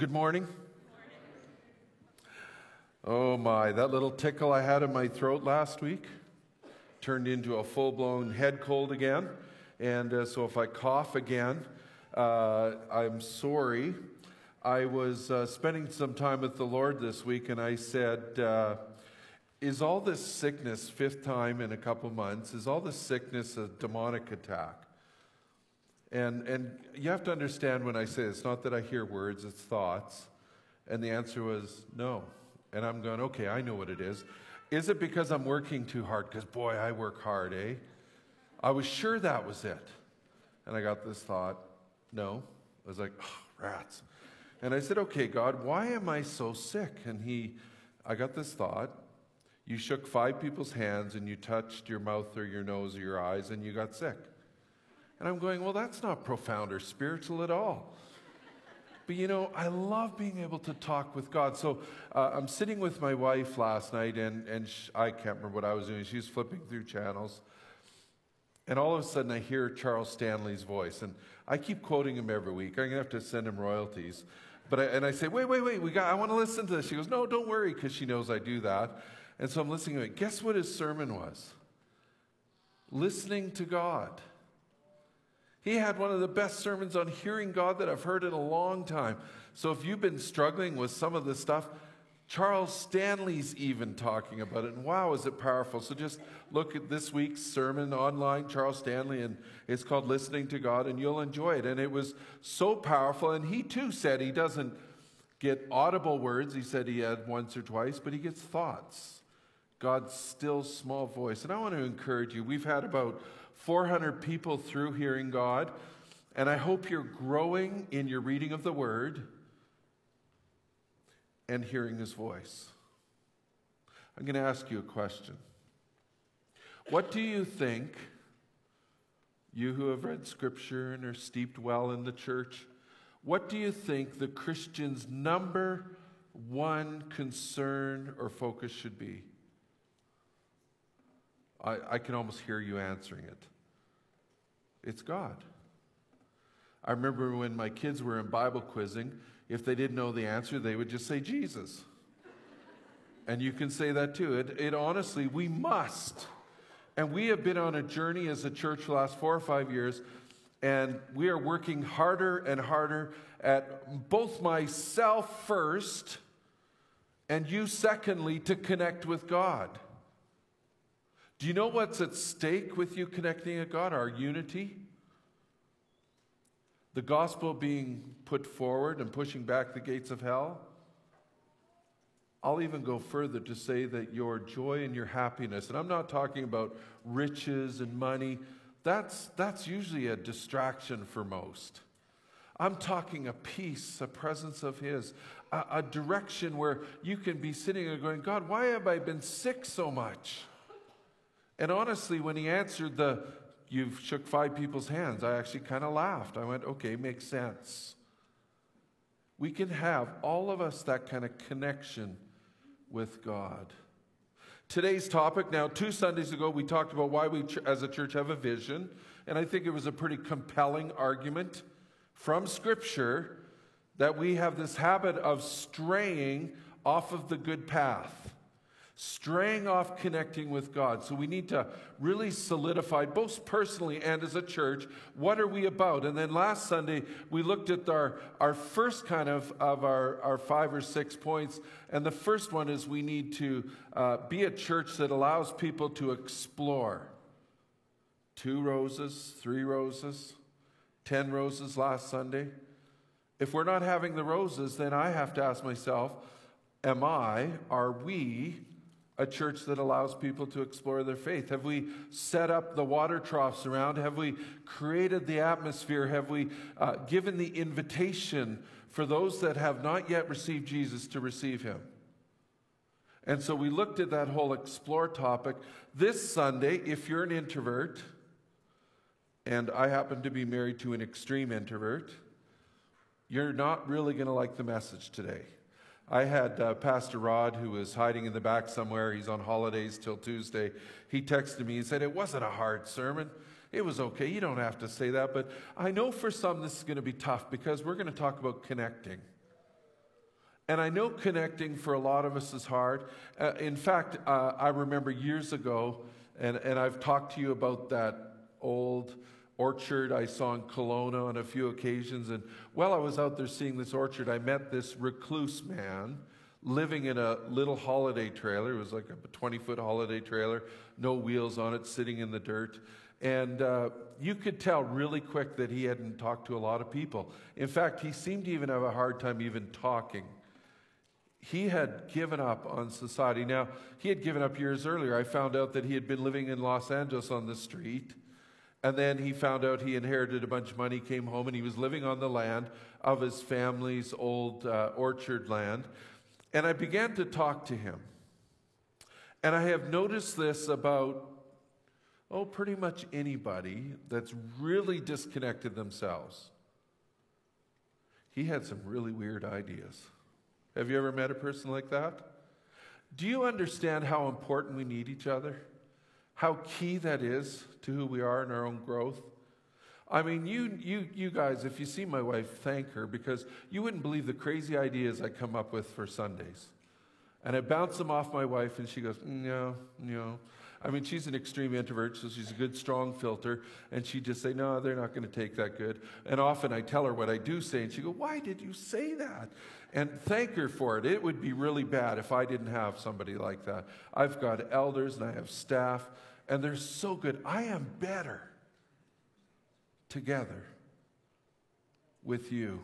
Good morning. Oh my, that little tickle I had in my throat last week turned into a full blown head cold again. And uh, so if I cough again, uh, I'm sorry. I was uh, spending some time with the Lord this week and I said, uh, Is all this sickness, fifth time in a couple months, is all this sickness a demonic attack? And, and you have to understand when I say it's not that I hear words, it's thoughts. And the answer was no. And I'm going, okay, I know what it is. Is it because I'm working too hard? Because, boy, I work hard, eh? I was sure that was it. And I got this thought, no. I was like, oh, rats. And I said, okay, God, why am I so sick? And he, I got this thought. You shook five people's hands and you touched your mouth or your nose or your eyes and you got sick. And I'm going, well, that's not profound or spiritual at all. But you know, I love being able to talk with God. So uh, I'm sitting with my wife last night, and, and I can't remember what I was doing. She was flipping through channels. And all of a sudden, I hear Charles Stanley's voice. And I keep quoting him every week. I'm going to have to send him royalties. But I, and I say, wait, wait, wait, we got, I want to listen to this. She goes, no, don't worry, because she knows I do that. And so I'm listening to it. Guess what his sermon was? Listening to God. He had one of the best sermons on hearing God that I've heard in a long time. So if you've been struggling with some of this stuff, Charles Stanley's even talking about it. And wow, is it powerful. So just look at this week's sermon online, Charles Stanley, and it's called Listening to God, and you'll enjoy it. And it was so powerful. And he too said he doesn't get audible words. He said he had once or twice, but he gets thoughts. God's still small voice. And I want to encourage you. We've had about 400 people through hearing God. And I hope you're growing in your reading of the Word and hearing His voice. I'm going to ask you a question. What do you think, you who have read Scripture and are steeped well in the church, what do you think the Christian's number one concern or focus should be? I, I can almost hear you answering it. It's God. I remember when my kids were in Bible quizzing, if they didn't know the answer, they would just say Jesus. And you can say that too. It, it honestly, we must. And we have been on a journey as a church the last four or five years, and we are working harder and harder at both myself first and you secondly to connect with God. Do you know what's at stake with you connecting with God? Our unity. The gospel being put forward and pushing back the gates of hell. I'll even go further to say that your joy and your happiness, and I'm not talking about riches and money, that's, that's usually a distraction for most. I'm talking a peace, a presence of His, a, a direction where you can be sitting and going, God, why have I been sick so much? And honestly, when he answered the, you've shook five people's hands, I actually kind of laughed. I went, okay, makes sense. We can have, all of us, that kind of connection with God. Today's topic, now, two Sundays ago, we talked about why we as a church have a vision, and I think it was a pretty compelling argument from Scripture that we have this habit of straying off of the good path straying off connecting with God. So we need to really solidify, both personally and as a church, what are we about? And then last Sunday, we looked at our, our first kind of, of our, our five or six points. And the first one is we need to uh, be a church that allows people to explore. Two roses, three roses, ten roses last Sunday. If we're not having the roses, then I have to ask myself, am I, are we a church that allows people to explore their faith? Have we set up the water troughs around? Have we created the atmosphere? Have we uh, given the invitation for those that have not yet received Jesus to receive him? And so we looked at that whole explore topic. This Sunday, if you're an introvert, and I happen to be married to an extreme introvert, you're not really going to like the message today. I had uh, Pastor Rod, who was hiding in the back somewhere. He's on holidays till Tuesday. He texted me and said, It wasn't a hard sermon. It was okay. You don't have to say that. But I know for some this is going to be tough because we're going to talk about connecting. And I know connecting for a lot of us is hard. Uh, in fact, uh, I remember years ago, and, and I've talked to you about that old orchard I saw in Kelowna on a few occasions. And while I was out there seeing this orchard, I met this recluse man living in a little holiday trailer. It was like a 20 foot holiday trailer, no wheels on it, sitting in the dirt. And uh, you could tell really quick that he hadn't talked to a lot of people. In fact, he seemed to even have a hard time even talking. He had given up on society. Now, he had given up years earlier. I found out that he had been living in Los Angeles on the street. And then he found out he inherited a bunch of money, came home, and he was living on the land of his family's old uh, orchard land. And I began to talk to him. And I have noticed this about oh, pretty much anybody that's really disconnected themselves. He had some really weird ideas. Have you ever met a person like that? Do you understand how important we need each other? How key that is to who we are in our own growth? I mean, you, you, you guys, if you see my wife, thank her because you wouldn't believe the crazy ideas I come up with for Sundays. And I bounce them off my wife, and she goes, No, no. I mean, she's an extreme introvert, so she's a good, strong filter. And she'd just say, No, they're not going to take that good. And often I tell her what I do say, and she go, Why did you say that? And thank her for it. It would be really bad if I didn't have somebody like that. I've got elders and I have staff, and they're so good. I am better together with you.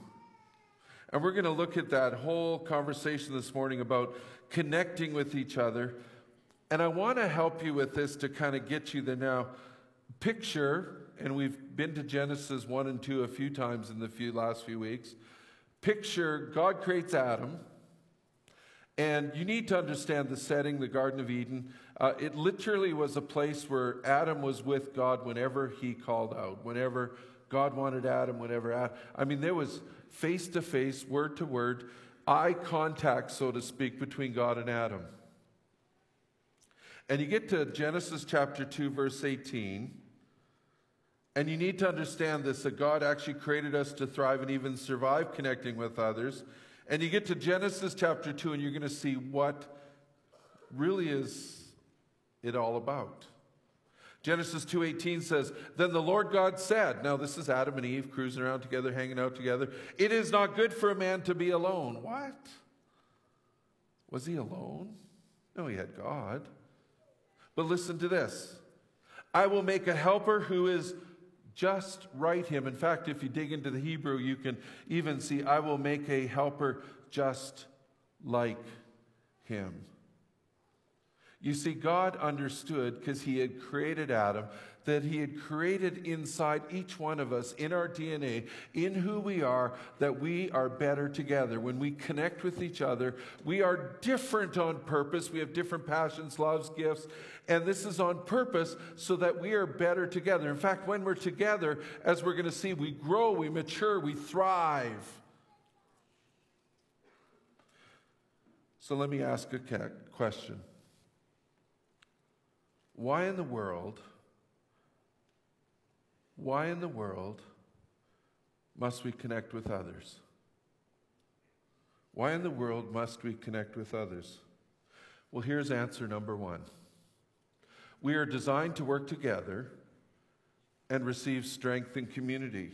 And we're going to look at that whole conversation this morning about connecting with each other and I want to help you with this to kind of get you there now. Picture, and we've been to Genesis 1 and 2 a few times in the few, last few weeks. Picture God creates Adam. And you need to understand the setting, the Garden of Eden. Uh, it literally was a place where Adam was with God whenever he called out, whenever God wanted Adam, whenever Adam, I mean, there was face to face, word to word, eye contact, so to speak, between God and Adam. And you get to Genesis chapter 2, verse 18. And you need to understand this that God actually created us to thrive and even survive connecting with others. And you get to Genesis chapter 2, and you're going to see what really is it all about. Genesis 2:18 says, "Then the Lord God said, now this is Adam and Eve cruising around together, hanging out together, it is not good for a man to be alone." What? Was he alone? No, he had God. But listen to this I will make a helper who is just right him. In fact, if you dig into the Hebrew, you can even see, I will make a helper just like him. You see, God understood because He had created Adam that He had created inside each one of us, in our DNA, in who we are, that we are better together. When we connect with each other, we are different on purpose. We have different passions, loves, gifts, and this is on purpose so that we are better together. In fact, when we're together, as we're going to see, we grow, we mature, we thrive. So let me ask a question. Why in the world, why in the world must we connect with others? Why in the world must we connect with others? Well, here's answer number one we are designed to work together and receive strength in community.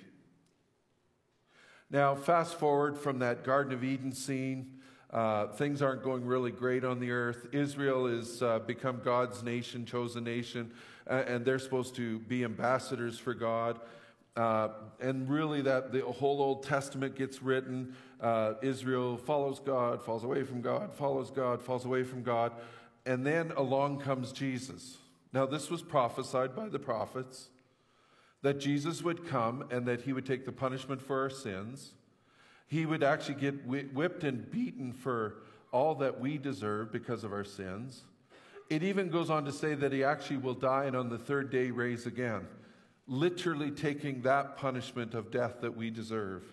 Now, fast forward from that Garden of Eden scene uh, things aren't going really great on the earth. Israel has uh, become God's nation, chosen nation, uh, and they're supposed to be ambassadors for God. Uh, and really, that the whole Old Testament gets written. Uh, Israel follows God, falls away from God, follows God, falls away from God. And then along comes Jesus. Now, this was prophesied by the prophets that Jesus would come and that he would take the punishment for our sins he would actually get whipped and beaten for all that we deserve because of our sins. It even goes on to say that he actually will die and on the third day raise again, literally taking that punishment of death that we deserve.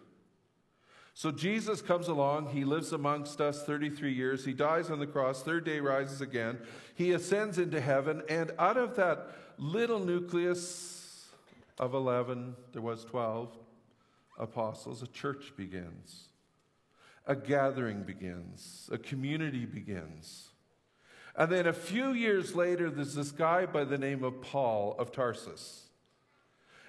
So Jesus comes along, he lives amongst us 33 years, he dies on the cross, third day rises again, he ascends into heaven, and out of that little nucleus of 11, there was 12, apostles, a church begins. a gathering begins, a community begins. And then a few years later, there's this guy by the name of Paul of Tarsus.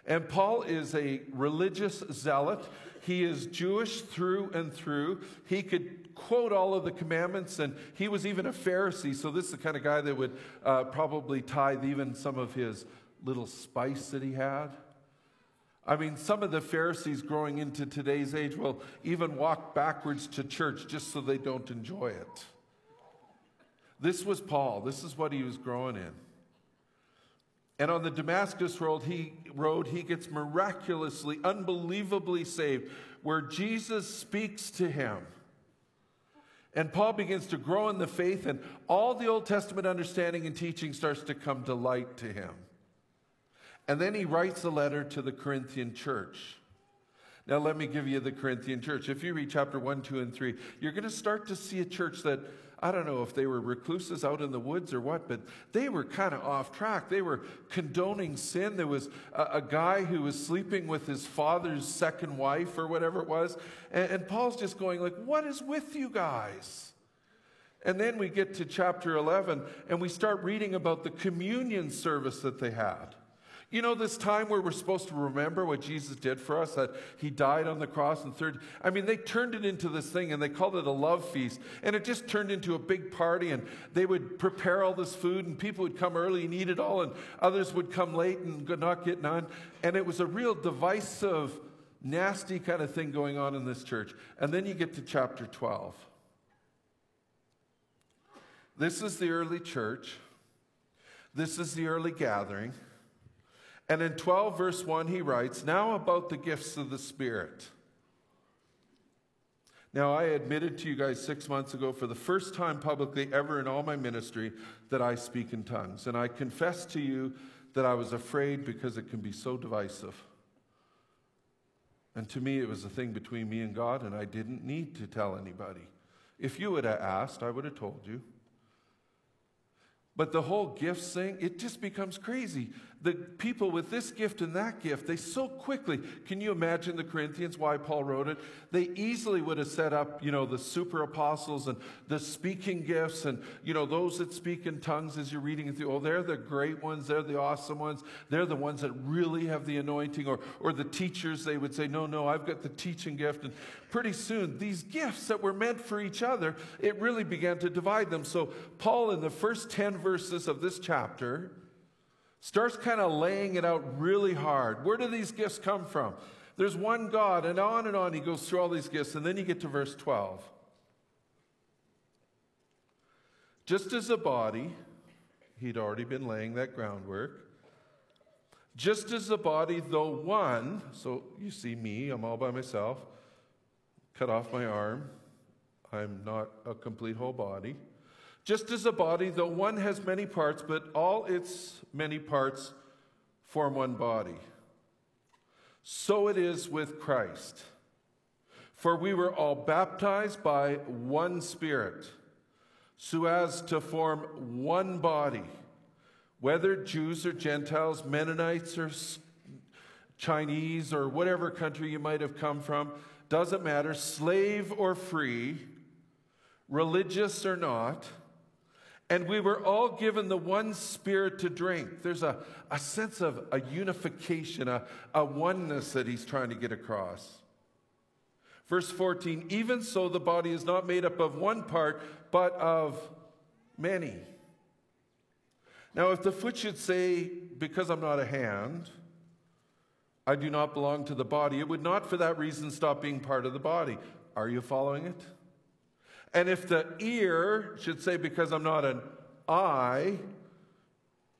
And Paul is a religious zealot. He is Jewish through and through. He could quote all of the commandments, and he was even a Pharisee. So, this is the kind of guy that would uh, probably tithe even some of his little spice that he had. I mean, some of the Pharisees growing into today's age will even walk backwards to church just so they don't enjoy it. This was Paul. This is what he was growing in. And on the Damascus road he, road, he gets miraculously, unbelievably saved, where Jesus speaks to him. And Paul begins to grow in the faith, and all the Old Testament understanding and teaching starts to come to light to him. And then he writes a letter to the Corinthian church. Now, let me give you the Corinthian church. If you read chapter 1, 2, and 3, you're going to start to see a church that I don't know if they were recluses out in the woods or what, but they were kind of off track. They were condoning sin. There was a, a, guy who was sleeping with his father's second wife or whatever it was. And, and Paul's just going like, what is with you guys? And then we get to chapter 11 and we start reading about the communion service that they had. You know, this time where we're supposed to remember what Jesus did for us, that he died on the cross and third. I mean, they turned it into this thing and they called it a love feast. And it just turned into a big party. And they would prepare all this food, and people would come early and eat it all, and others would come late and not get none. And it was a real divisive, nasty kind of thing going on in this church. And then you get to chapter 12. This is the early church, this is the early gathering. And in 12, verse 1, he writes, Now about the gifts of the Spirit. Now, I admitted to you guys six months ago for the first time publicly ever in all my ministry that I speak in tongues. And I confess to you that I was afraid because it can be so divisive. And to me, it was a thing between me and God, and I didn't need to tell anybody. If you would have asked, I would have told you. But the whole gifts thing, it just becomes crazy the people with this gift and that gift, they so quickly, can you imagine the Corinthians, why Paul wrote it? They easily would have set up, you know, the super apostles and the speaking gifts and, you know, those that speak in tongues as you're reading through. Oh, they're the great ones. They're the awesome ones. They're the ones that really have the anointing. Or, or the teachers, they would say, no, no, I've got the teaching gift. And pretty soon, these gifts that were meant for each other, it really began to divide them. So Paul, in the first 10 verses of this chapter, starts kind of laying it out really hard. Where do these gifts come from? There's one God, and on and on he goes through all these gifts, and then you get to verse 12. Just as a body, he'd already been laying that groundwork. Just as a body, though one, so you see me, I'm all by myself, cut off my arm, I'm not a complete whole body. Just as a body, though one has many parts, but all its many parts form one body. So it is with Christ. For we were all baptized by one Spirit, so as to form one body, whether Jews or Gentiles, Mennonites or Chinese or whatever country you might have come from, doesn't matter, slave or free, religious or not and we were all given the one spirit to drink. There's a, a sense of a unification, a, a oneness that he's trying to get across. Verse 14, even so, the body is not made up of one part, but of many. Now, if the foot should say, Because I'm not a hand, I do not belong to the body, it would not for that reason stop being part of the body. Are you following it? And if the ear should say, Because I'm not an eye,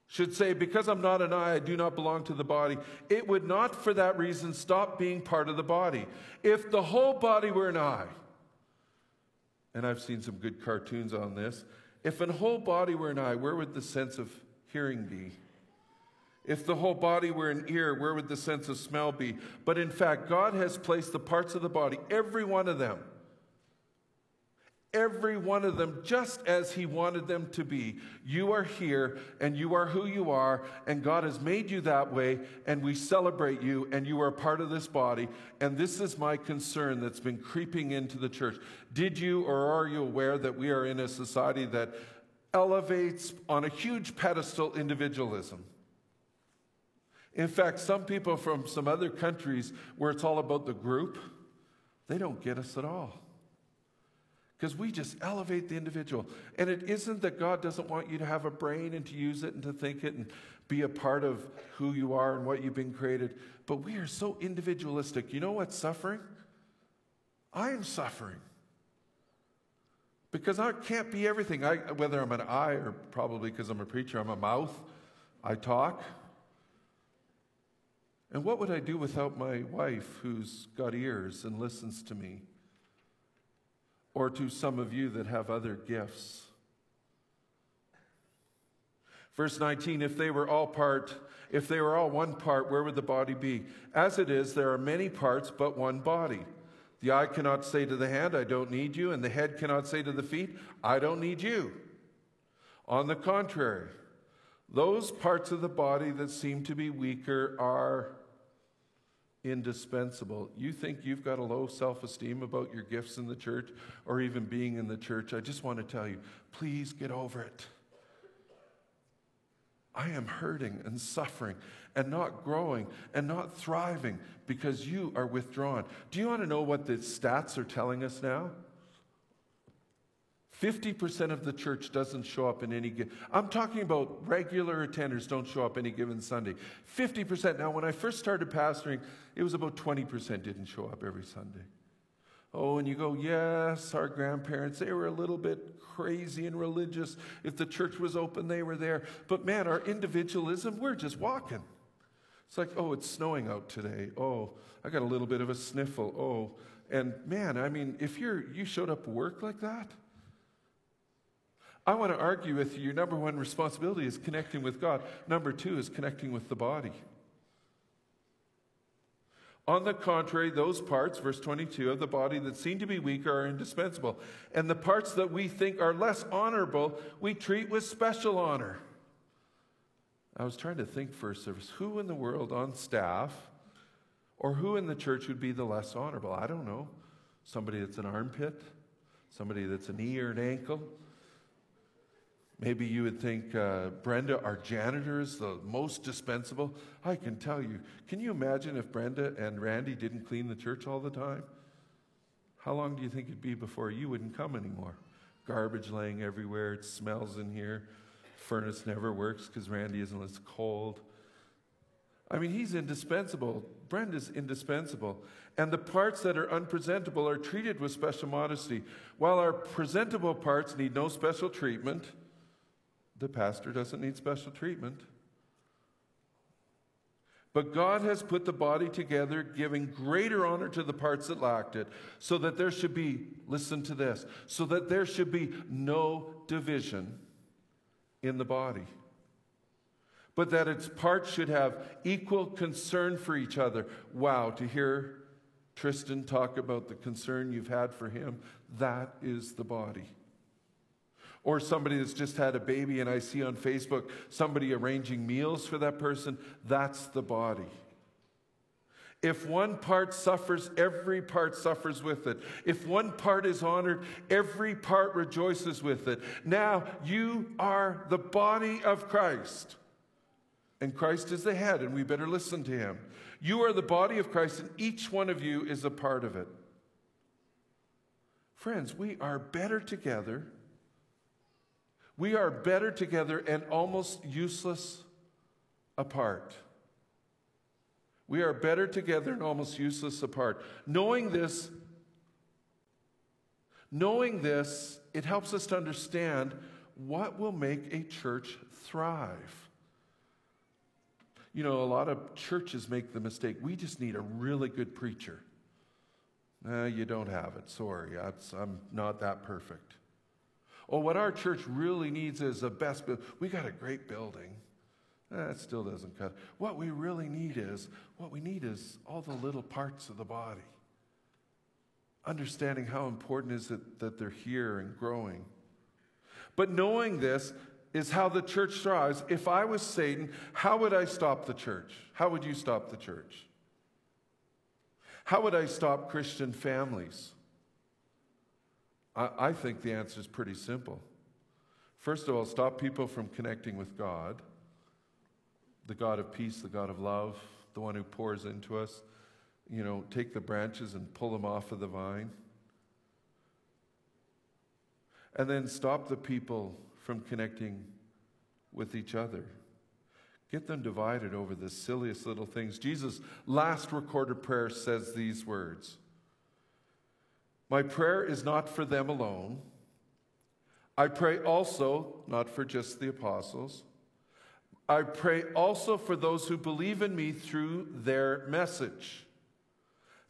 should say, Because I'm not an eye, I do not belong to the body, it would not for that reason stop being part of the body. If the whole body were an eye, and I've seen some good cartoons on this, if a whole body were an eye, where would the sense of hearing be? If the whole body were an ear, where would the sense of smell be? But in fact, God has placed the parts of the body, every one of them, Every one of them, just as He wanted them to be. You are here, and you are who you are, and God has made you that way, and we celebrate you, and you are part of this body. And this is my concern that's been creeping into the church. Did you or are you aware that we are in a society that elevates on a huge pedestal individualism? In fact, some people from some other countries where it's all about the group, they don't get us at all because we just elevate the individual. And it isn't that God doesn't want you to have a brain and to use it and to think it and be a part of who you are and what you've been created, but we are so individualistic. You know what's suffering? I am suffering. Because I can't be everything. I, whether I'm an eye or probably because I'm a preacher, I'm a mouth. I talk. And what would I do without my wife who's got ears and listens to me? Or to some of you that have other gifts. Verse 19, if they were all part, if they were all one part, where would the body be? As it is, there are many parts, but one body. The eye cannot say to the hand, I don't need you, and the head cannot say to the feet, I don't need you. On the contrary, those parts of the body that seem to be weaker are indispensable. You think you've got a low self esteem about your gifts in the church or even being in the church. I just want to tell you please get over it. I am hurting and suffering and not growing and not thriving because you are withdrawn. Do you want to know what the stats are telling us now? 50% of the church doesn't show up in any given. I'm talking about regular attenders don't show up any given Sunday. 50%. Now, when I first started pastoring, it was about 20% didn't show up every Sunday. Oh, and you go, yes, our grandparents, they were a little bit crazy and religious. If the church was open, they were there. But man, our individualism, we're just walking. It's like, oh, it's snowing out today. Oh, I got a little bit of a sniffle. Oh, and man, I mean, if you're you showed up work like that, I want to argue with you. Your number one responsibility is connecting with God. Number two is connecting with the body. On the contrary, those parts, verse 22, of the body that seem to be weaker are indispensable. And the parts that we think are less honorable, we treat with special honor. I was trying to think first service who in the world on staff or who in the church would be the less honorable? I don't know. Somebody that's an armpit, somebody that's a knee or an ankle, Maybe you would think uh, Brenda, our janitor, is the most dispensable. I can tell you. Can you imagine if Brenda and Randy didn't clean the church all the time? How long do you think it'd be before you wouldn't come anymore? Garbage laying everywhere, it smells in here. Furnace never works because Randy isn't as cold. I mean, he's indispensable. Brenda's indispensable. And the parts that are unpresentable are treated with special modesty, while our presentable parts need no special treatment the pastor doesn't need special treatment. But God has put the body together, giving greater honor to the parts that lacked it, so that there should be, listen to this, so that there should be no division in the body, but that its parts should have equal concern for each other. Wow, to hear Tristan talk about the concern you've had for him, that is the body. Or somebody that's just had a baby and I see on Facebook somebody arranging meals for that person, that's the body. If one part suffers, every part suffers with it. If one part is honored, every part rejoices with it. Now you are the body of Christ. And Christ is the head, and we better listen to him. You are the body of Christ, and each one of you is a part of it. Friends, we are better together we are better together and almost useless apart. We are better together and almost useless apart. Knowing this, knowing this, it helps us to understand what will make a church thrive. You know, a lot of churches make the mistake we just need a really good preacher. No, you don't have it. Sorry, I'm not that perfect. Oh, what our church really needs is the best. We got a great building. That still doesn't cut. What we really need is what we need is all the little parts of the body. understanding how important is it that they're here and growing. But knowing this is how the church thrives. If I was Satan, how would I stop the church? How would you stop the church? How would I stop Christian families? I, I think the answer is pretty simple. First of all, stop people from connecting with God, the God of peace, the God of love, the one who pours into us. You know, take the branches and pull them off of the vine. And then stop the people from connecting with each other. Get them divided over the silliest little things. Jesus' last recorded prayer says these words My prayer is not for them alone. I pray also, not for just the apostles, I pray also for those who believe in me through their message,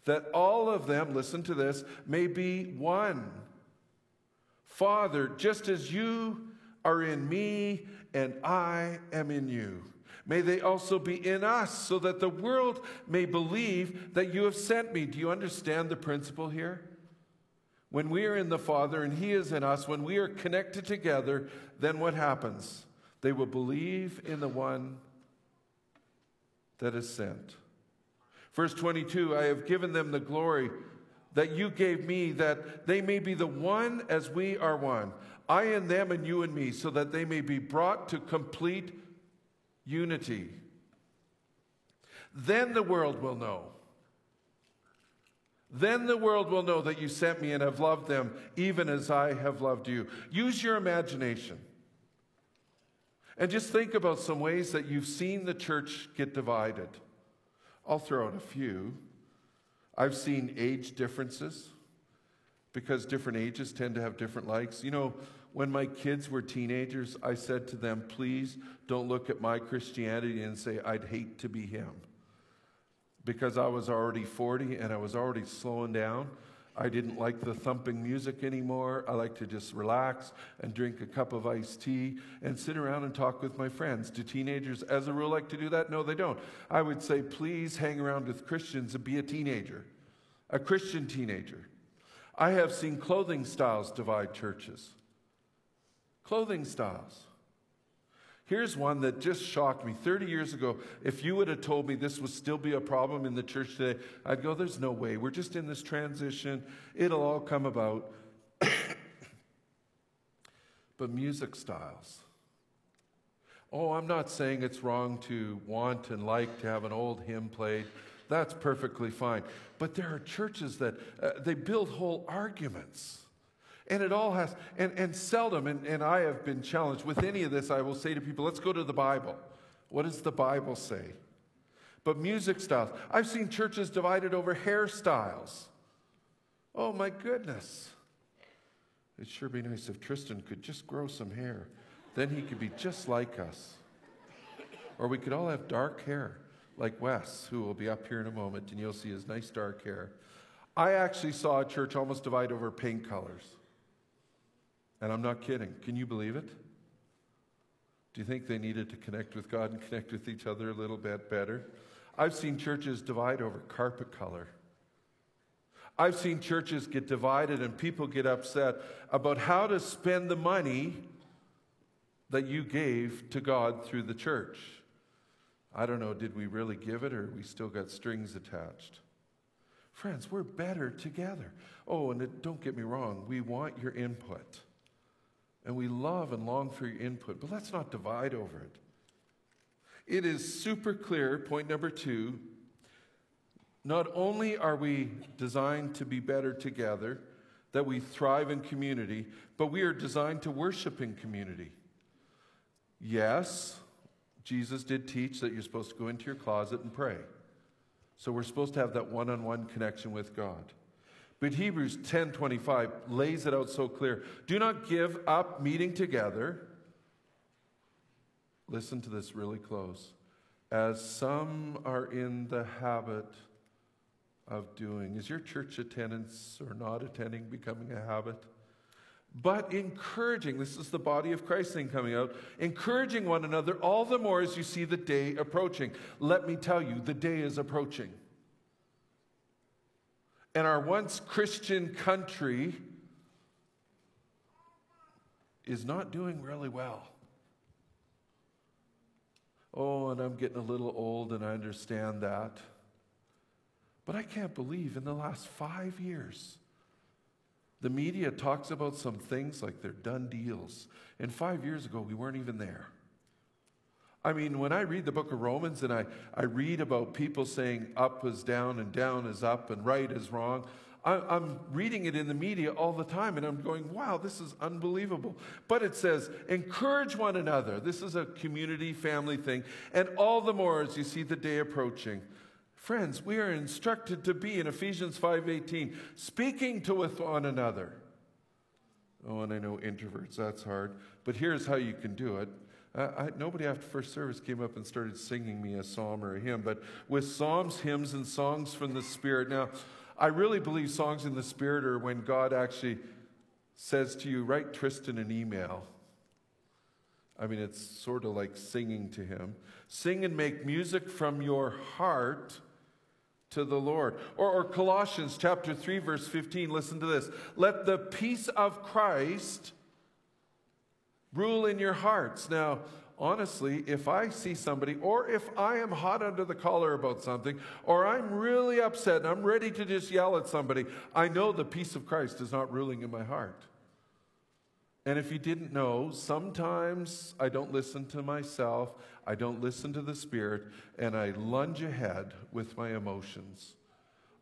that all of them, listen to this, may be one. Father, just as you are in me and I am in you May they also be in us, so that the world may believe that you have sent me. Do you understand the principle here? When we are in the Father and He is in us, when we are connected together, then what happens? They will believe in the one that is sent. Verse 22 I have given them the glory that you gave me, that they may be the one as we are one. I and them and you and me, so that they may be brought to complete unity. Then the world will know. Then the world will know that you sent me and have loved them, even as I have loved you. Use your imagination. And just think about some ways that you've seen the church get divided. I'll throw out a few. I've seen age differences because different ages tend to have different likes. You know, when my kids were teenagers, I said to them, please don't look at my Christianity and say, I'd hate to be him. Because I was already 40 and I was already slowing down. I didn't like the thumping music anymore. I like to just relax and drink a cup of iced tea and sit around and talk with my friends. Do teenagers, as a rule, like to do that? No, they don't. I would say, please hang around with Christians and be a teenager, a Christian teenager. I have seen clothing styles divide churches clothing styles. Here's one that just shocked me. 30 years ago, if you would have told me this would still be a problem in the church today, I'd go, there's no way. We're just in this transition. It'll all come about. but music styles. Oh, I'm not saying it's wrong to want and like to have an old hymn played. That's perfectly fine. But there are churches that uh, they build whole arguments and it all has, and, and seldom, and, and I have been challenged with any of this, I will say to people, let's go to the Bible. What does the Bible say? But music styles. I've seen churches divided over hairstyles. Oh my goodness. It'd sure be nice if Tristan could just grow some hair. Then he could be just like us. Or we could all have dark hair, like Wes, who will be up here in a moment, and you'll see his nice dark hair. I actually saw a church almost divide over paint colors. And I'm not kidding. Can you believe it? Do you think they needed to connect with God and connect with each other a little bit better? I've seen churches divide over carpet color. I've seen churches get divided and people get upset about how to spend the money that you gave to God through the church. I don't know, did we really give it or we still got strings attached? Friends, we're better together. Oh, and it, don't get me wrong, we want your input. And we love and long for your input, but let's not divide over it. It is super clear, point number two. Not only are we designed to be better together, that we thrive in community, but we are designed to worship in community. Yes, Jesus did teach that you're supposed to go into your closet and pray. So we're supposed to have that one on one connection with God. But Hebrews 10:25 lays it out so clear. Do not give up meeting together. Listen to this really close. As some are in the habit of doing. Is your church attendance or not attending becoming a habit? But encouraging, this is the body of Christ thing coming out, encouraging one another all the more as you see the day approaching. Let me tell you, the day is approaching. And our once Christian country is not doing really well. Oh, and I'm getting a little old and I understand that. But I can't believe in the last five years, the media talks about some things like they're done deals. And five years ago, we weren't even there. I mean, when I read the book of Romans and I, I read about people saying up is down and down is up and right is wrong, I, am reading it in the media all the time and I'm going, wow, this is unbelievable. But it says, encourage one another. This is a community, family thing. And all the more as you see the day approaching. Friends, we are instructed to be in Ephesians 5:18, speaking to one another. Oh, and I know introverts, that's hard. But here's how you can do it. Uh, I, nobody after first service came up and started singing me a psalm or a hymn, but with psalms, hymns, and songs from the Spirit. Now, I really believe songs in the Spirit are when God actually says to you, write Tristan an email. I mean, it's sort of like singing to him. Sing and make music from your heart to the Lord. Or, or Colossians chapter 3, verse 15, listen to this. Let the peace of Christ Rule in your hearts. Now, honestly, if I see somebody, or if I am hot under the collar about something, or I'm really upset and I'm ready to just yell at somebody, I know the peace of Christ is not ruling in my heart. And if you didn't know, sometimes I don't listen to myself, I don't listen to the Spirit, and I lunge ahead with my emotions.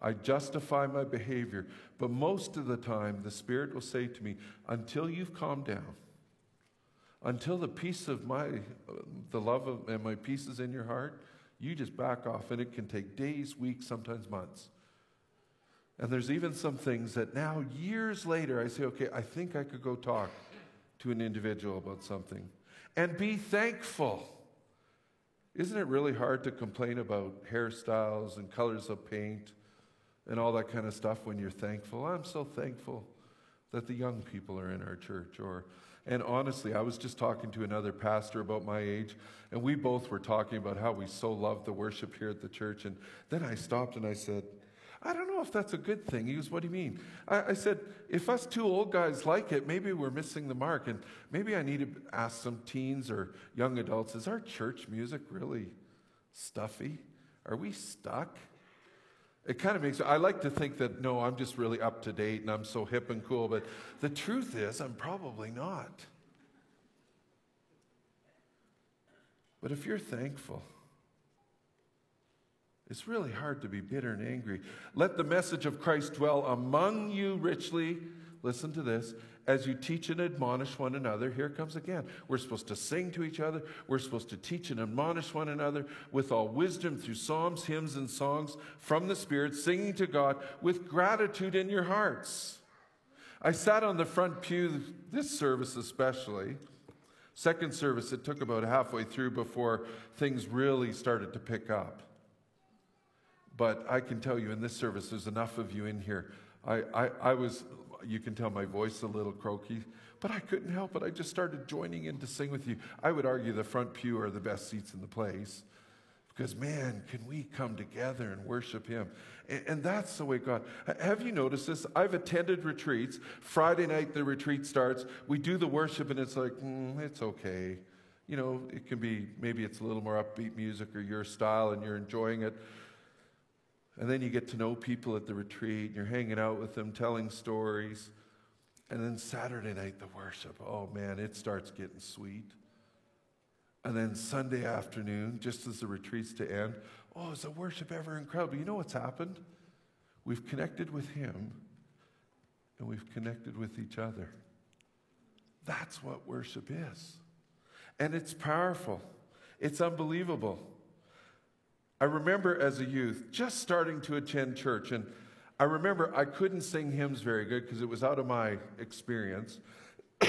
I justify my behavior. But most of the time, the Spirit will say to me, until you've calmed down, until the peace of my, the love of, and my peace is in your heart, you just back off. And it can take days, weeks, sometimes months. And there's even some things that now, years later, I say, okay, I think I could go talk to an individual about something. And be thankful. Isn't it really hard to complain about hairstyles and colors of paint and all that kind of stuff when you're thankful? I'm so thankful that the young people are in our church or and honestly, I was just talking to another pastor about my age, and we both were talking about how we so love the worship here at the church. And then I stopped and I said, I don't know if that's a good thing. He goes, What do you mean? I, I, said, If us two old guys like it, maybe we're missing the mark. And maybe I need to ask some teens or young adults is our church music really stuffy? Are we stuck? It kind of makes, I like to think that, no, I'm just really up to date and I'm so hip and cool, but the truth is, I'm probably not. But if you're thankful, it's really hard to be bitter and angry. Let the message of Christ dwell among you richly. Listen to this as you teach and admonish one another, here comes again. We're supposed to sing to each other. We're supposed to teach and admonish one another with all wisdom through psalms, hymns, and songs from the Spirit, singing to God with gratitude in your hearts. I sat on the front pew this service, especially. Second service, it took about halfway through before things really started to pick up. But I can tell you in this service, there's enough of you in here. I, I, I was you can tell my voice a little croaky, but I couldn't help it. I just started joining in to sing with you. I would argue the front pew are the best seats in the place because, man, can we come together and worship Him? And, and that's the way God. Have you noticed this? I've attended retreats. Friday night, the retreat starts. We do the worship, and it's like, mm, it's okay. You know, it can be maybe it's a little more upbeat music or your style, and you're enjoying it. And then you get to know people at the retreat, and you're hanging out with them, telling stories. And then Saturday night, the worship. Oh man, it starts getting sweet. And then Sunday afternoon, just as the retreat's to end, oh, is the worship ever incredible? You know what's happened? We've connected with Him and we've connected with each other. That's what worship is. And it's powerful, it's unbelievable. I remember as a youth just starting to attend church, and I remember I couldn't sing hymns very good because it was out of my experience.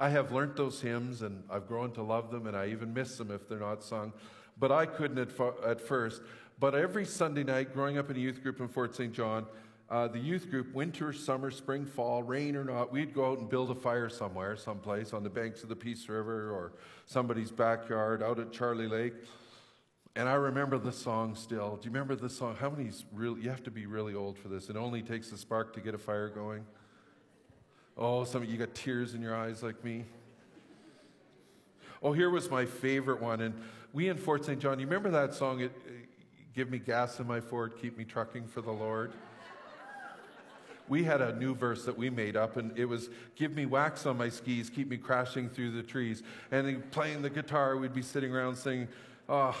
I have learned those hymns and I've grown to love them, and I even miss them if they're not sung. But I couldn't at, at first. But every Sunday night, growing up in a youth group in Fort St. John, uh, the youth group, winter, summer, spring, fall, rain or not, we'd go out and build a fire somewhere, someplace on the banks of the Peace River or somebody's backyard out at Charlie Lake. And I remember the song still. Do you remember the song? How many's really, you have to be really old for this. It only takes a spark to get a fire going. Oh, some of you got tears in your eyes like me. Oh, here was my favorite one. And we in Fort St. John, you remember that song, it, uh, Give Me Gas in My Ford, Keep Me Trucking for the Lord? we had a new verse that we made up, and it was Give me wax on my skis, keep me crashing through the trees. And playing the guitar, we'd be sitting around singing, Oh, ah,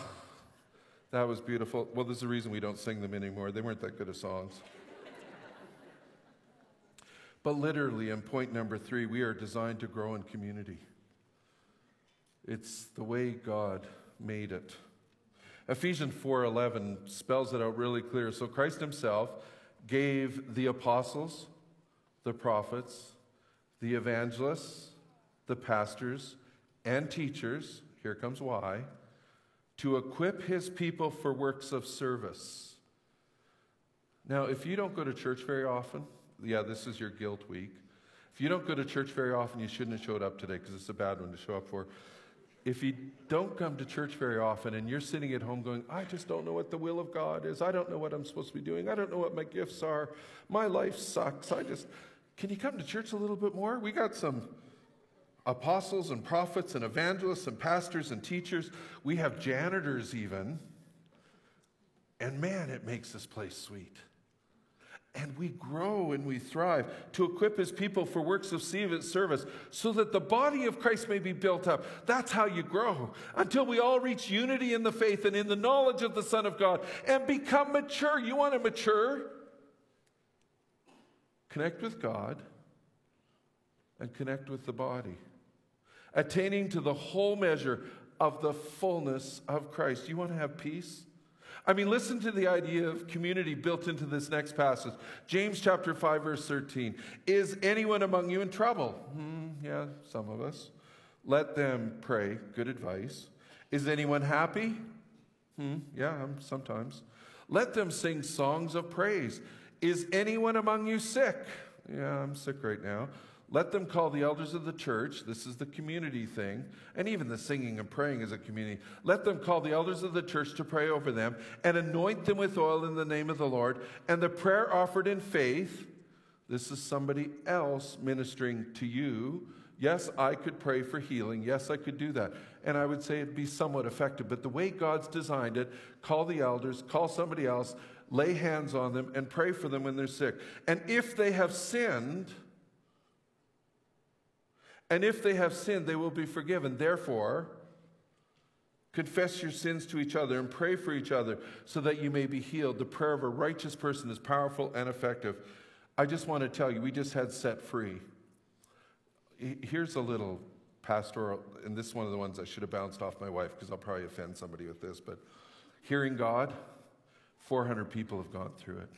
that was beautiful. Well, there's a reason we don't sing them anymore. They weren't that good of songs. but literally, in point number three, we are designed to grow in community. It's the way God made it. Ephesians 4:11 spells it out really clear. So Christ himself gave the apostles, the prophets, the evangelists, the pastors, and teachers, here comes why, to equip his people for works of service. Now, if you don't go to church very often, yeah, this is your guilt week. If you don't go to church very often, you shouldn't have showed up today because it's a bad one to show up for. If you don't come to church very often and you're sitting at home going, I just don't know what the will of God is. I don't know what I'm supposed to be doing. I don't know what my gifts are. My life sucks. I just, can you come to church a little bit more? We got some apostles and prophets and evangelists and pastors and teachers. We have janitors even. And man, it makes this place sweet. And we grow and we thrive to equip his people for works of service so that the body of Christ may be built up. That's how you grow until we all reach unity in the faith and in the knowledge of the Son of God and become mature. You want to mature? Connect with God and connect with the body attaining to the whole measure of the fullness of Christ. You want to have peace? I mean, listen to the idea of community built into this next passage. James chapter 5, verse 13. Is anyone among you in trouble? Hmm, yeah, some of us. Let them pray. Good advice. Is anyone happy? Hmm, yeah, sometimes. Let them sing songs of praise. Is anyone among you sick? Yeah, I'm sick right now. Let them call the elders of the church. This is the community thing. And even the singing and praying is a community. Let them call the elders of the church to pray over them and anoint them with oil in the name of the Lord. And the prayer offered in faith, this is somebody else ministering to you. Yes, I could pray for healing. Yes, I could do that. And I would say it'd be somewhat effective. But the way God's designed it, call the elders, call somebody else, lay hands on them, and pray for them when they're sick. And if they have sinned, and if they have sinned, they will be forgiven. Therefore, confess your sins to each other and pray for each other so that you may be healed. The prayer of a righteous person is powerful and effective. I just want to tell you, we just had set free. Here's a little pastoral, and this is one of the ones I should have bounced off my wife because I'll probably offend somebody with this, but hearing God, 400 people have gone through it.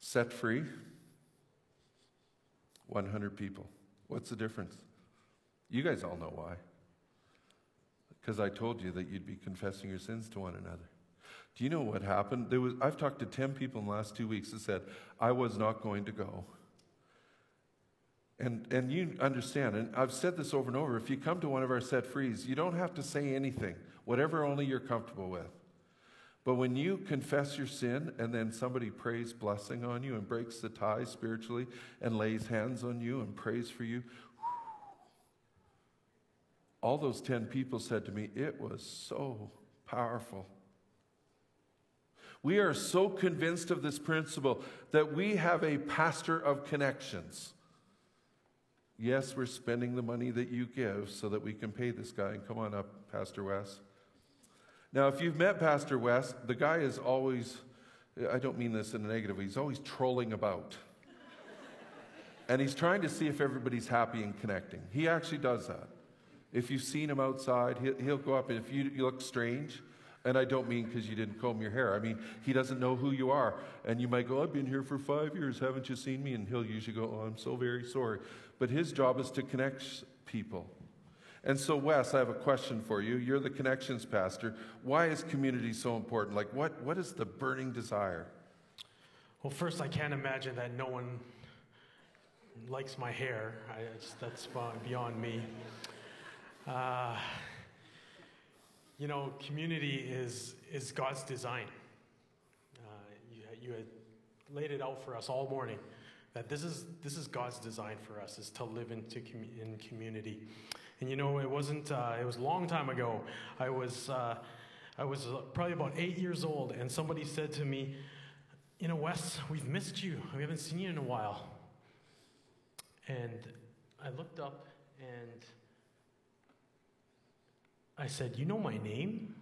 Set free, 100 people. What's the difference? You guys all know why. Because I told you that you'd be confessing your sins to one another. Do you know what happened? There was, I've talked to 10 people in the last two weeks that said, I was not going to go. And, and you understand, and I've said this over and over if you come to one of our set frees, you don't have to say anything, whatever only you're comfortable with. But when you confess your sin and then somebody prays blessing on you and breaks the tie spiritually and lays hands on you and prays for you, all those 10 people said to me, It was so powerful. We are so convinced of this principle that we have a pastor of connections. Yes, we're spending the money that you give so that we can pay this guy. And come on up, Pastor Wes. Now, if you've met Pastor Wes, the guy is always, I don't mean this in a negative he's always trolling about. and he's trying to see if everybody's happy and connecting. He actually does that. If you've seen him outside, he'll, he'll go up, and if you, you look strange, and I don't mean because you didn't comb your hair. I mean, he doesn't know who you are. And you might go, I've been here for five years. Haven't you seen me? And he'll usually go, Oh, I'm so very sorry. But his job is to connect people. And so, Wes, I have a question for you. You're the connections pastor. Why is community so important? Like, what, what is the burning desire? Well, first, I can't imagine that no one likes my hair. I, that's beyond me. Uh, You know, community is, is God's design. Uh, you, you had laid it out for us all morning that this is, this is God's design for us, is to live into in community. And you know, it wasn't, uh, it was a long time ago. I was, uh, I was uh, probably about eight years old, and somebody said to me, You know, Wes, we've missed you. We haven't seen you in a while. And I looked up and I said, You know my name?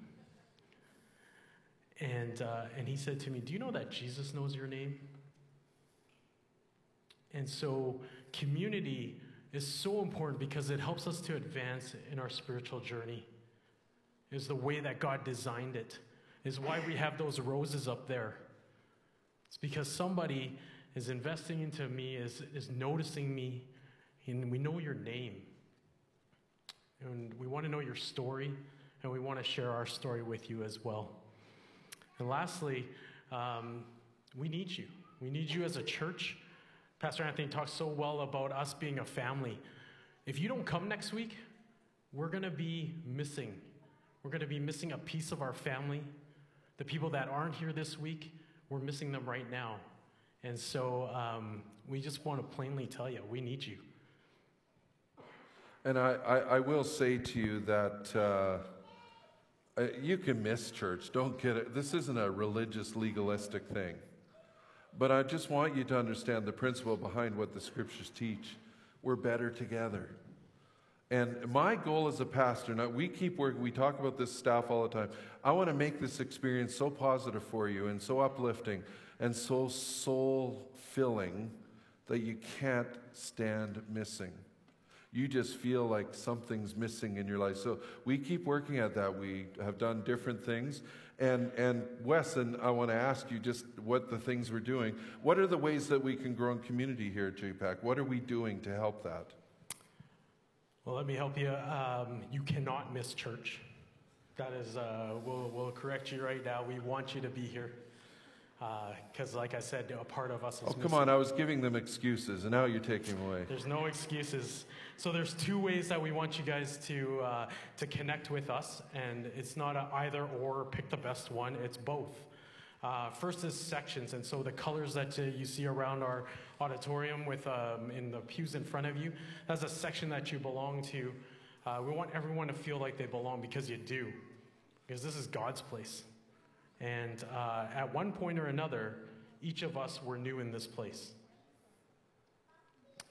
And, uh, and he said to me, Do you know that Jesus knows your name? And so, community is so important because it helps us to advance in our spiritual journey. Is the way that God designed it. Is why we have those roses up there. It's because somebody is investing into me, is, is noticing me, and we know your name. And we want to know your story, and we want to share our story with you as well. And lastly, um, we need you. We need you as a church. Pastor Anthony talks so well about us being a family. If you don't come next week, we're going to be missing. We're going to be missing a piece of our family. The people that aren't here this week, we're missing them right now. And so um, we just want to plainly tell you, we need you. And I, I, I will say to you that uh, uh, you can miss church. Don't get it. This isn't a religious, legalistic thing. But I just want you to understand the principle behind what the scriptures teach. We're better together. And my goal as a pastor, now we keep working, we talk about this staff all the time. I want to make this experience so positive for you and so uplifting and so soul filling that you can't stand missing you just feel like something's missing in your life. So we keep working at that. We have done different things. And, and Wesson, I want to ask you just what the things we're doing. What are the ways that we can grow in community here at JPAC? What are we doing to help that? Well, let me help you. Um, you cannot miss church. That is, uh, we'll, we'll correct you right now. We want you to be here because, uh, like I said, a part of us is. Oh, come on! I was giving them excuses, and now you're taking them away. There's no excuses. So there's two ways that we want you guys to uh, to connect with us, and it's not either or. Pick the best one. It's both. Uh, first is sections, and so the colors that uh, you see around our auditorium with um, in the pews in front of you, that's a section that you belong to. Uh, we want everyone to feel like they belong because you do, because this is God's place. And uh, at one point or another, each of us were new in this place.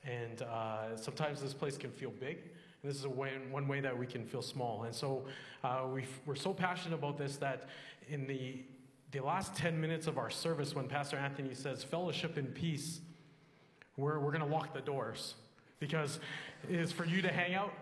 And uh, sometimes this place can feel big. And this is way, one way that we can feel small. And so uh, we are so passionate about this that in the, the last 10 minutes of our service, when Pastor Anthony says fellowship and peace, we're, we're going to lock the doors because it is for you to hang out.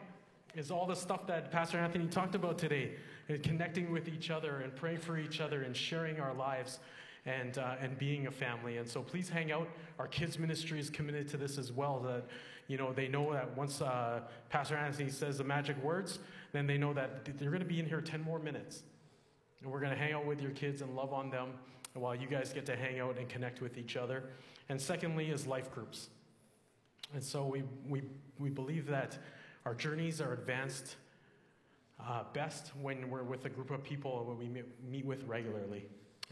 Is all the stuff that Pastor Anthony talked about today and connecting with each other and praying for each other and sharing our lives and, uh, and being a family. And so please hang out. Our kids ministry is committed to this as well. That you know they know that once uh, Pastor Anthony says the magic words, then they know that they're going to be in here 10 more minutes. And we're going to hang out with your kids and love on them while you guys get to hang out and connect with each other. And secondly is life groups. And so we, we, we believe that our journeys are advanced uh, best when we're with a group of people when we meet with regularly.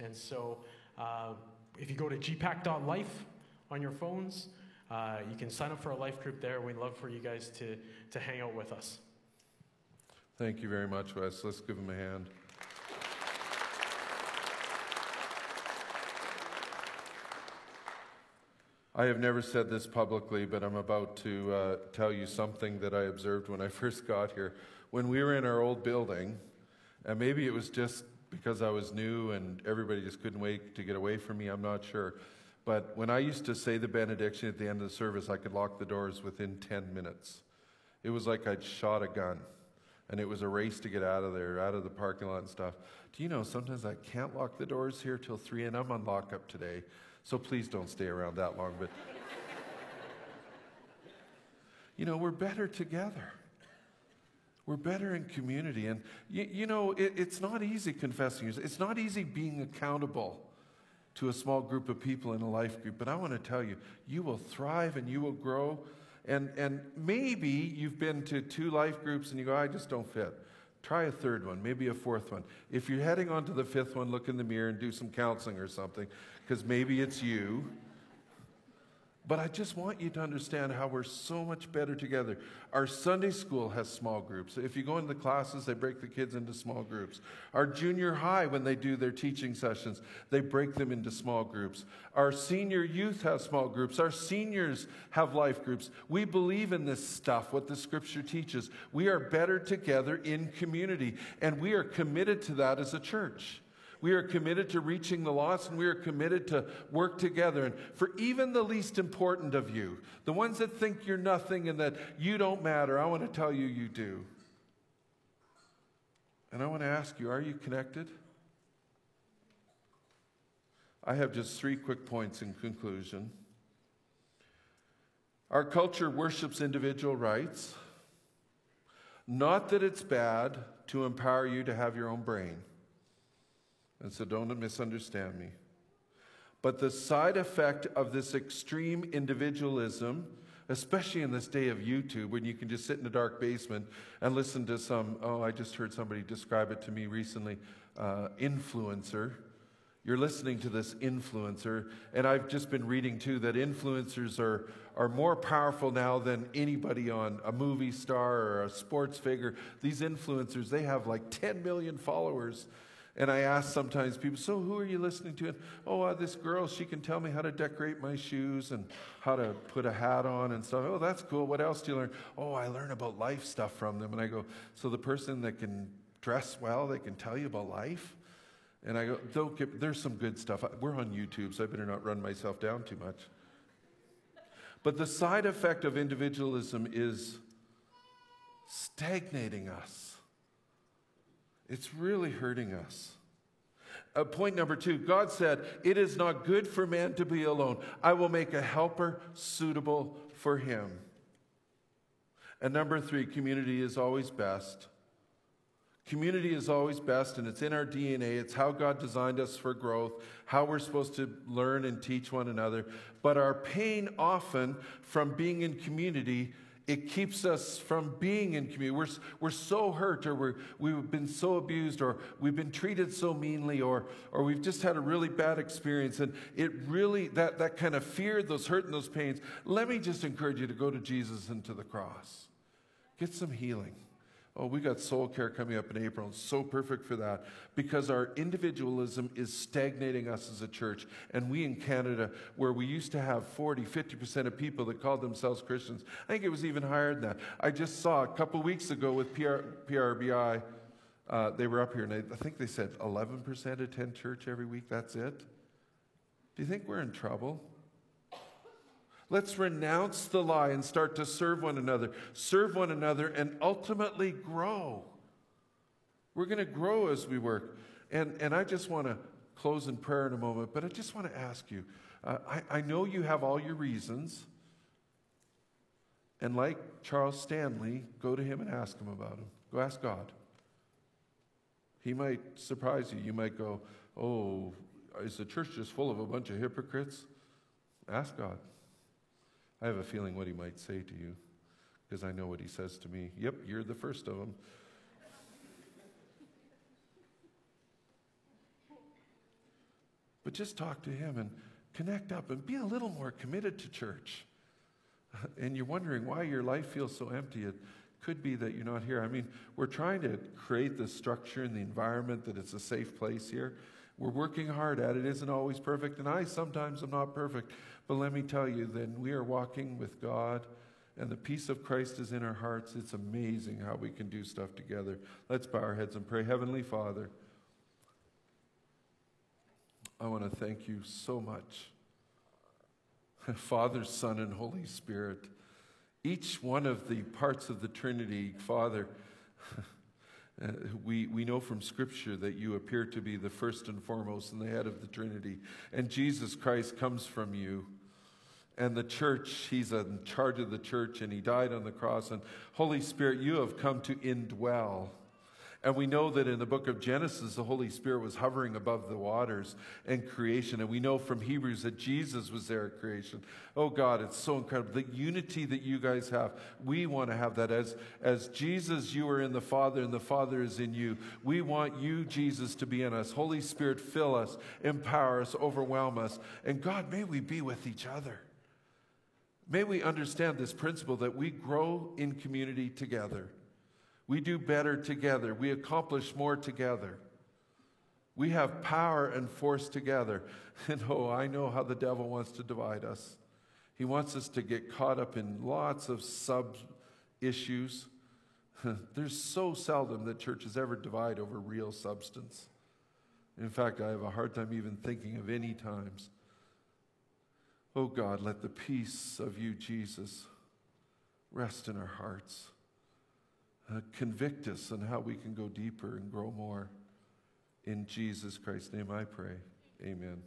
And so uh, if you go to gpac.life on your phones, uh, you can sign up for a life group there. We'd love for you guys to, to hang out with us. Thank you very much, Wes. Let's give him a hand. I have never said this publicly, but I'm about to uh, tell you something that I observed when I first got here when we were in our old building, and maybe it was just because I was new and everybody just couldn't wait to get away from me, I'm not sure. But when I used to say the benediction at the end of the service, I could lock the doors within 10 minutes. It was like I'd shot a gun, and it was a race to get out of there, out of the parking lot and stuff. Do you know, sometimes I can't lock the doors here till 3, and I'm on lockup today, so please don't stay around that long. But, you know, we're better together. We're better in community. And, you, you know, it, it's not easy confessing. It's not easy being accountable to a small group of people in a life group. But I want to tell you, you will thrive and you will grow. And, and maybe you've been to two life groups and you go, I just don't fit. Try a third one, maybe a fourth one. If you're heading on to the fifth one, look in the mirror and do some counseling or something, because maybe it's you. But I just want you to understand how we're so much better together. Our Sunday school has small groups. If you go into the classes, they break the kids into small groups. Our junior high, when they do their teaching sessions, they break them into small groups. Our senior youth have small groups. Our seniors have life groups. We believe in this stuff, what the scripture teaches. We are better together in community, and we are committed to that as a church. We are committed to reaching the lost and we are committed to work together. And for even the least important of you, the ones that think you're nothing and that you don't matter, I want to tell you you do. And I want to ask you are you connected? I have just three quick points in conclusion. Our culture worships individual rights. Not that it's bad to empower you to have your own brain. And so don't misunderstand me. But the side effect of this extreme individualism, especially in this day of YouTube, when you can just sit in a dark basement and listen to some, oh, I just heard somebody describe it to me recently, uh, influencer. You're listening to this influencer, and I've just been reading too that influencers are, are more powerful now than anybody on a movie star or a sports figure. These influencers, they have like 10 million followers. And I ask sometimes people, so who are you listening to? And, oh, uh, this girl, she can tell me how to decorate my shoes and how to put a hat on and stuff. Oh, that's cool. What else do you learn? Oh, I learn about life stuff from them. And I go, so the person that can dress well, they can tell you about life? And I go, don't get, there's some good stuff. We're on YouTube, so I better not run myself down too much. But the side effect of individualism is stagnating us. It's really hurting us. Uh, point number two God said, It is not good for man to be alone. I will make a helper suitable for him. And number three, community is always best. Community is always best, and it's in our DNA. It's how God designed us for growth, how we're supposed to learn and teach one another. But our pain often from being in community it keeps us from being in community. We're, we're so hurt, or we're, we've been so abused, or we've been treated so meanly, or, or we've just had a really bad experience. And it really, that, that kind of fear, those hurt and those pains, let me just encourage you to go to Jesus and to the cross. Get some healing. Oh, we got soul care coming up in April. It's so perfect for that because our individualism is stagnating us as a church. And we in Canada, where we used to have 40, 50% of people that called themselves Christians, I think it was even higher than that. I just saw a couple weeks ago with PR, PRBI, uh, they were up here and I, I think they said 11% attend church every week. That's it. Do you think we're in trouble? Let's renounce the lie and start to serve one another, serve one another, and ultimately grow. We're going to grow as we work. And, and I just want to close in prayer in a moment, but I just want to ask you uh, I, I know you have all your reasons. And like Charles Stanley, go to him and ask him about them. Go ask God. He might surprise you. You might go, Oh, is the church just full of a bunch of hypocrites? Ask God. I have a feeling what he might say to you because I know what he says to me. Yep, you're the first of them. but just talk to him and connect up and be a little more committed to church. And you're wondering why your life feels so empty. It could be that you're not here. I mean, we're trying to create the structure and the environment that it's a safe place here. We're working hard at it. It isn't always perfect, and I sometimes am not perfect. But let me tell you, then we are walking with God and the peace of Christ is in our hearts. It's amazing how we can do stuff together. Let's bow our heads and pray. Heavenly Father, I want to thank you so much. Father, Son, and Holy Spirit. Each one of the parts of the Trinity, Father, we, we know from Scripture that you appear to be the first and foremost and the head of the Trinity. And Jesus Christ comes from you. And the church, He's in charge of the church and He died on the cross. And Holy Spirit, you have come to indwell. And we know that in the book of Genesis, the Holy Spirit was hovering above the waters and creation. And we know from Hebrews that Jesus was there at creation. Oh God, it's so incredible. The unity that you guys have, we want to have that. As, as Jesus, you are in the Father and the Father is in you. We want you, Jesus, to be in us. Holy Spirit, fill us, empower us, overwhelm us. And God, may we be with each other. May we understand this principle that we grow in community together. We do better together. We accomplish more together. We have power and force together. And oh, I know how the devil wants to divide us. He wants us to get caught up in lots of sub issues. There's so seldom that churches ever divide over real substance. In fact, I have a hard time even thinking of any times. Oh God, let the peace of you, Jesus, rest in our hearts. Uh, convict us on how we can go deeper and grow more. In Jesus Christ's name I pray. Amen.